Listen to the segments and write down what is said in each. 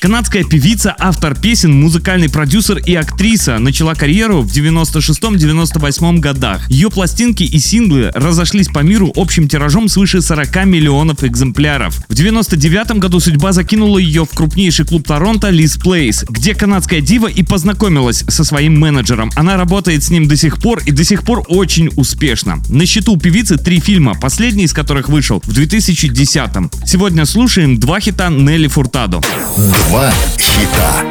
Канадская певица, автор песен, музыкальный продюсер и актриса начала карьеру в 96-98 годах. Ее пластинки и синглы разошлись по миру общим тиражом свыше 40 миллионов экземпляров. В 99 году судьба закинула ее в крупнейший клуб Торонто Лиз Плейс, где канадская дива и познакомилась со своим менеджером. Она работает с ним до сих пор и до сих пор очень успешно. На счету у певицы три фильма, последний из которых вышел в 2010 -м. Сегодня слушаем два хита Нелли Фуртадо. Два хита.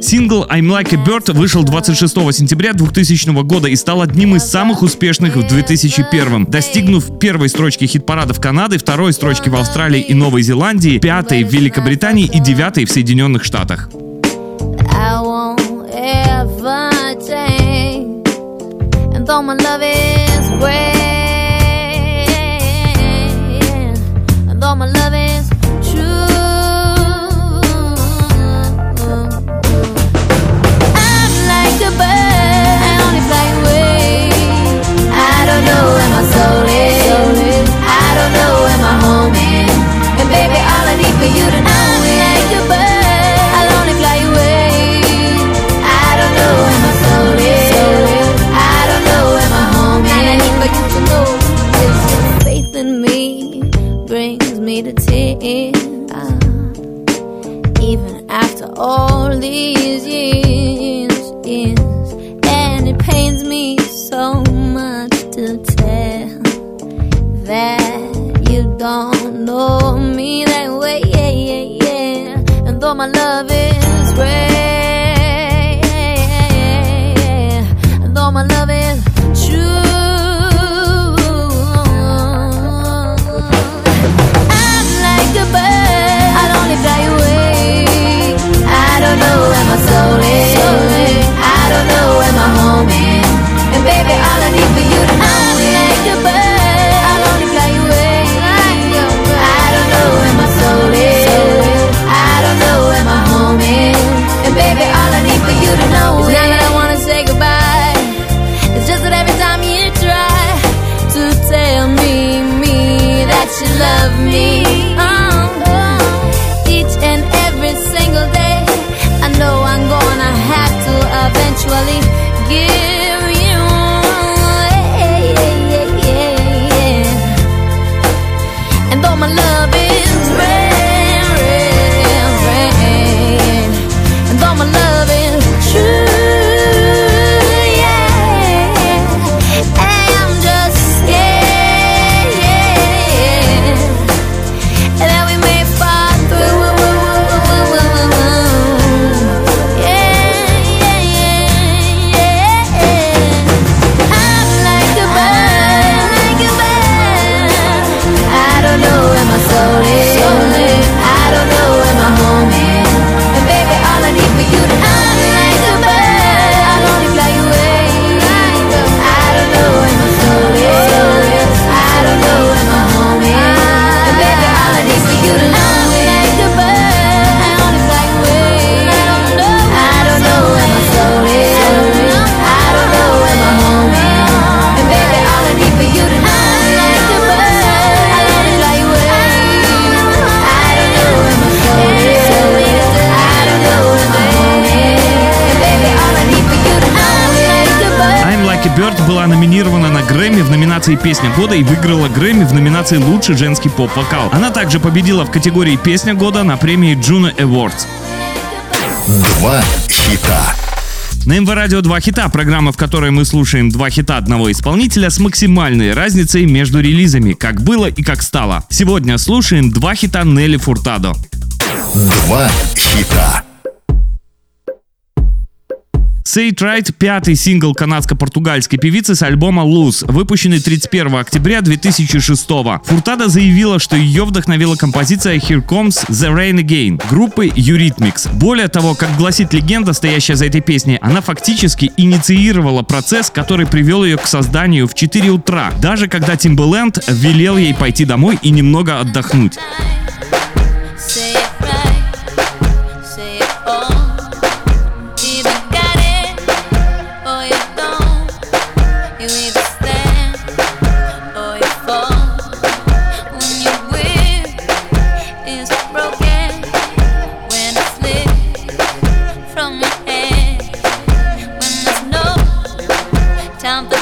Сингл I'm Like a Bird вышел 26 сентября 2000 года и стал одним из самых успешных в 2001, достигнув первой строчки хит-парадов Канады, второй строчки в Австралии и Новой Зеландии, пятой в Великобритании и девятой в Соединенных Штатах. I won't ever change. And though my love is brings me to tears. Even after all these years, years, and it pains me so much to tell that you don't know me that way, yeah, yeah, yeah. And though my love is Bird была номинирована на Грэмми в номинации «Песня года» и выиграла Грэмми в номинации «Лучший женский поп-вокал». Она также победила в категории «Песня года» на премии Juno Awards. Два хита. На МВ Радио два хита, программа, в которой мы слушаем два хита одного исполнителя с максимальной разницей между релизами, как было и как стало. Сегодня слушаем два хита Нелли Фуртадо. Два хита. Say It Right — пятый сингл канадско-португальской певицы с альбома Loose, выпущенный 31 октября 2006 Фуртада заявила, что ее вдохновила композиция Here Comes the Rain Again группы Eurythmics. Более того, как гласит легенда, стоящая за этой песней, она фактически инициировала процесс, который привел ее к созданию в 4 утра, даже когда Timbaland велел ей пойти домой и немного отдохнуть. something.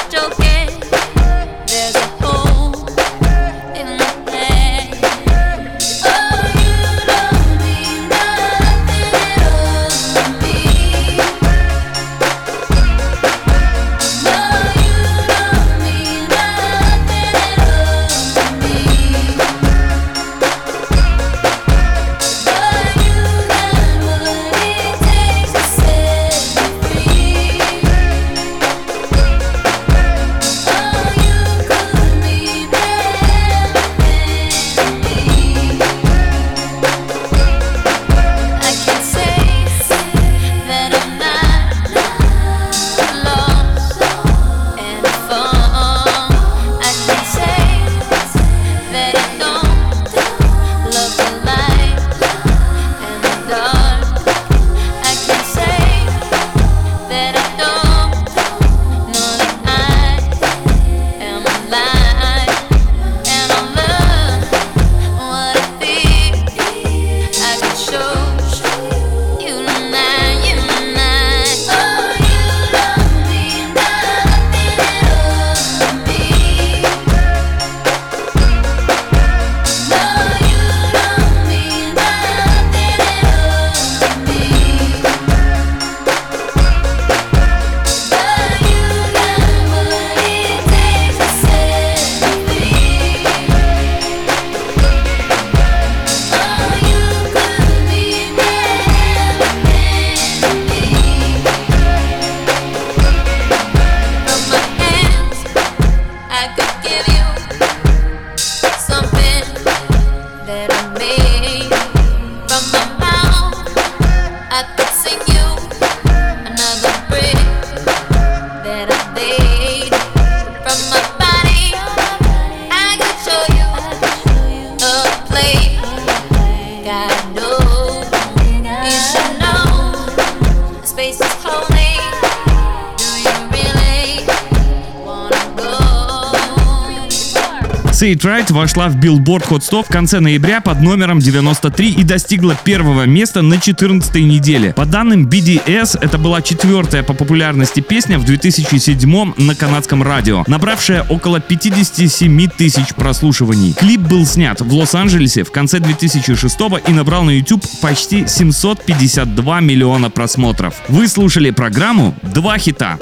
Say It Right вошла в Billboard Hot 100 в конце ноября под номером 93 и достигла первого места на 14 неделе. По данным BDS, это была четвертая по популярности песня в 2007 на канадском радио, набравшая около 57 тысяч прослушиваний. Клип был снят в Лос-Анджелесе в конце 2006 и набрал на YouTube почти 752 миллиона просмотров. Вы слушали программу «Два хита».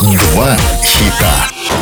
Два хита.